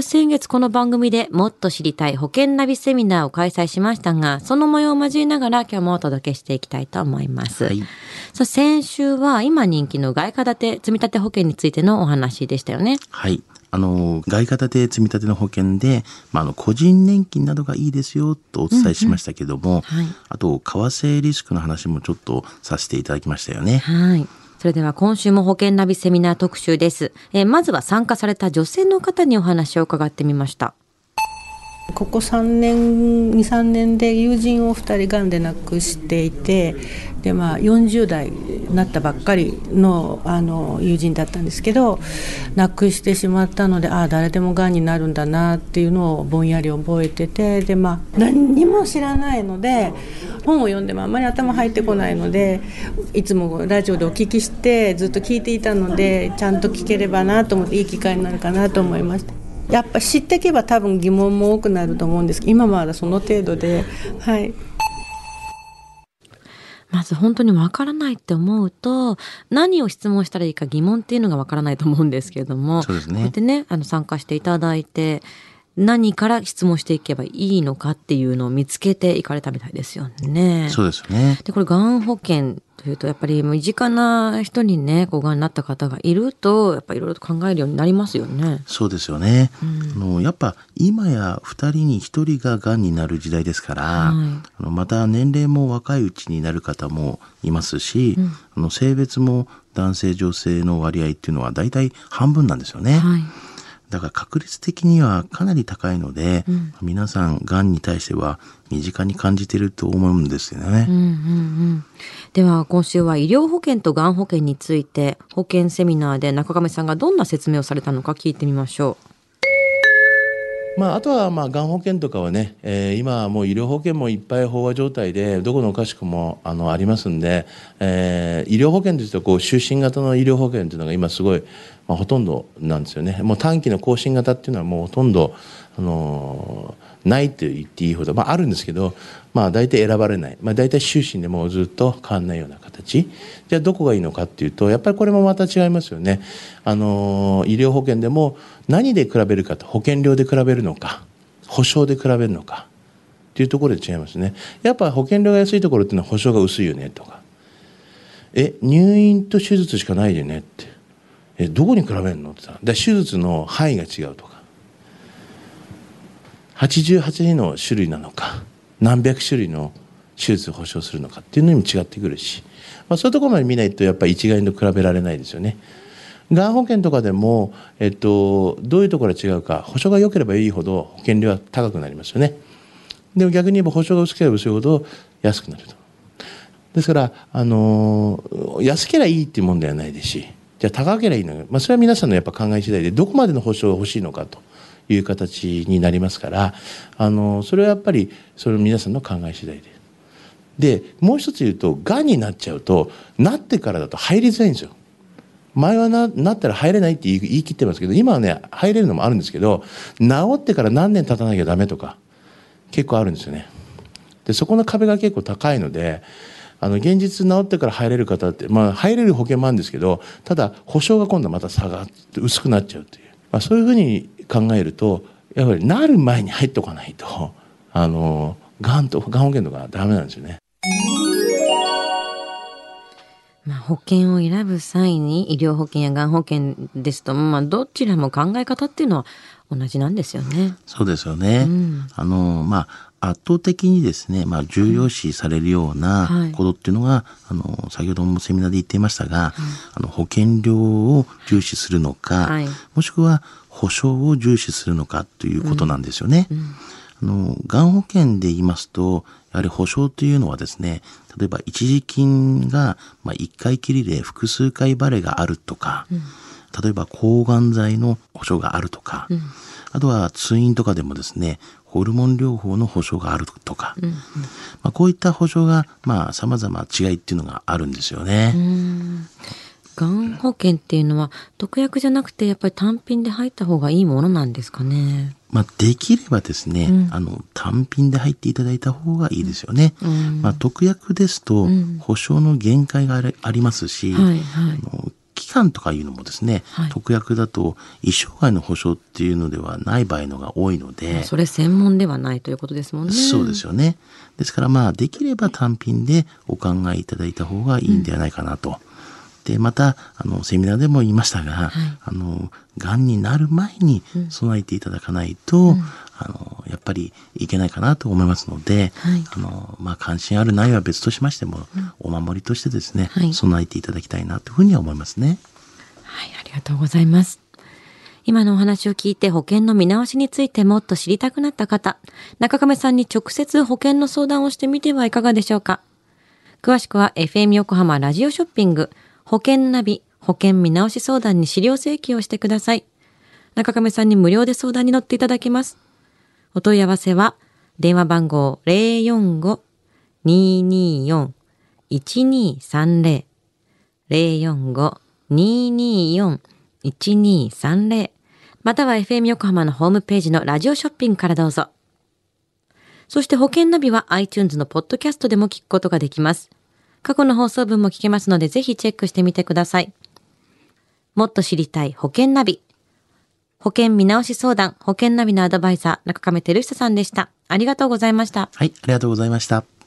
先月この番組でもっと知りたい保険ナビセミナーを開催しましたが、その模様を交えながら今日もお届けしていきたいと思います。はいさあ先週は今人気の外貨建て積立保険についてのお話でしたよね。はい。あの、外貨建て積立の保険で、まあ、あの、個人年金などがいいですよとお伝えしましたけども、はいあと、為替リスクの話もちょっとさせていただきましたよね。はい。それでは今週も保険ナビセミナー特集です。えーまずは参加された女性の方にお話を伺ってみました。ここ3年23年で友人を2人がんで亡くしていてで、まあ、40代になったばっかりのあの友人だったんですけど亡くしてしまったのでああ誰でもがんになるんだなっていうのをぼんやり覚えててで、まあ、何にも知らないので本を読んでもあんまり頭入ってこないのでいつもラジオでお聞きしてずっと聞いていたのでちゃんと聞ければなと思っていい機会になるかなと思いました。やっぱ知っていけば多分疑問も多くなると思うんです。けど今まだその程度で、はい、まず本当にわからないって思うと、何を質問したらいいか疑問っていうのがわからないと思うんですけれども、そうですね。こうやってね、あの参加していただいて、何から質問していけばいいのかっていうのを見つけていかれたみたいですよね。そうですよね。で、これ、がん保険というと、やっぱり身近な人にね、こう、がんになった方がいると、やっぱりいろいろと考えるようになりますよね。そうですよね。あのやっぱ今や2人に1人ががんになる時代ですから、はいあのまた年齢も若いうちになる方もいますし、あの性別も男性女性の割合っていうのは大体半分なんですよね。はい。だから確率的にはかなり高いので、皆さんがんに対しては身近に感じてると思うんですよね。うんうんうん。では、今週は医療保険とがん保険について、保険セミナーで中亀さんがどんな説明をされたのか聞いてみましょまあ、あとはまあがん保険とかはね、えー今はもう医療保険もいっぱい飽和状態でどこのおかしくもあのありますんで、えー医療保険というとこう終身型の医療保険というのが今すごい、まあ、ほとんどなんですよね。もう短期の更新型っていうのはもうほとんど、あのーないと言っていいほど、まあ、あるんですけど、まあ、大体選ばれない、まあ、大体終身でもうずっと変わらないような形じゃあどこがいいのかっていうとやっぱりこれもまた違いますよね、あの医療保険でも何で比べるかと保険料で比べるのか保証で比べるのかっていうところで違いますね。やっぱ保険料が安いところっていうのは保証が薄いよねとか。え入院と手術しかないよねって。えどこに比べるの？ってさ手術の範囲が違うとか。88の種類なのか何百種類の手術を保証するのかっていうのにも違ってくるし、まあ、そういうところまで見ないとやっぱり一概に比べられないですよね。がん保険とかでも、えっと、どういうところが違うか保証が良ければいいほど保険料は高くなりますよね。でも逆に言えば保証が薄ければ薄いほど安くなると。ですから、あの安ければいいっていうもんではないですしじゃあ高ければいいのか、まあ、それは皆さんのやっぱ考え次第でどこまでの保証が欲しいのかという形になりますから、あのそれはやっぱりそれ皆さんの考え次第です。でもう一つ言うとがんになっちゃうとなってからだと入りづらいんですよ。前はななったら入れないって言い切ってますけど今はね入れるのもあるんですけど治ってから何年経たなきゃダメとか結構あるんですよね。でそこの壁が結構高いのであの現実治ってから入れる方って、まあ、入れる保険もあるんですけどただ保証が今度また下がって薄くなっちゃうという、まあ、そういうふうに考えるとやっぱりなる前に入っておかないとあのがんとがん保険とかダメなんですよね。まあ、保険を選ぶ際に医療保険やがん保険ですと、まあ、どちらも考え方っていうのは同じなんですよね。そうですよね。うんあの、まあ、圧倒的にですね、まあ、重要視されるようはないことっていうのが、あの、先ほどもセミナーで言っていましたが、あの、保険料を重視するのか、はいもしくは保証を重視するのかということなんですよね。あの、がん保険で言いますと、やはり保証というのはですね、例えば一時金が、まあ、一回きりで複数回バレがあるとか、例えば抗がん剤の保証があるとか、あとは通院とかでもですね、ホルモン療法の保証があるとか、まあ、こういった保証が、まあ、様々違いっていうのがあるんですよね。保険っていうのは特約じゃなくてやっぱり単品で入った方がいいものなんですかね？まあ、できればですね、うんあの、単品で入っていただいた方がいいですよね。うんまあ、特約ですとん、保証の限界がありありますし、はいはいあの期間とかいうのもですね、はい特約だと一生涯の保証っていうのではない場合のが多いので、それ専門ではないということですもんね。そうですよね。ですからまあできれば単品でお考えいただいた方がいいんではないかなと。でまたあのセミナーでも言いましたが、あのがんになる前に備えていただかないと、あのやっぱりいけないかなと思いますので、はい。あのまあ関心あるないは別としましても、お守りとしてですね、はい。備えていただきたいなというふうには思いますね。はい、ありがとうございます。今のお話を聞いて保険の見直しについてもっと知りたくなった方、中亀さんに直接保険の相談をしてみてはいかがでしょうか。詳しくは FM 横浜ラジオショッピング保険ナビ保険見直し相談に資料請求をしてください。中亀さんに無料で相談に乗っていただけます。お問い合わせは電話番号045-224-1230 045-224-1230または FM 横浜のホームページのラジオショッピングからどうぞ。そして保険ナビは iTunes のポッドキャストでも聞くことができます。過去の放送分も聞けますのでぜひチェックしてみてください。もっと知りたい保険ナビ。保険見直し相談、保険ナビのアドバイザー、中亀照久さんでした。ありがとうございました。はい、ありがとうございました。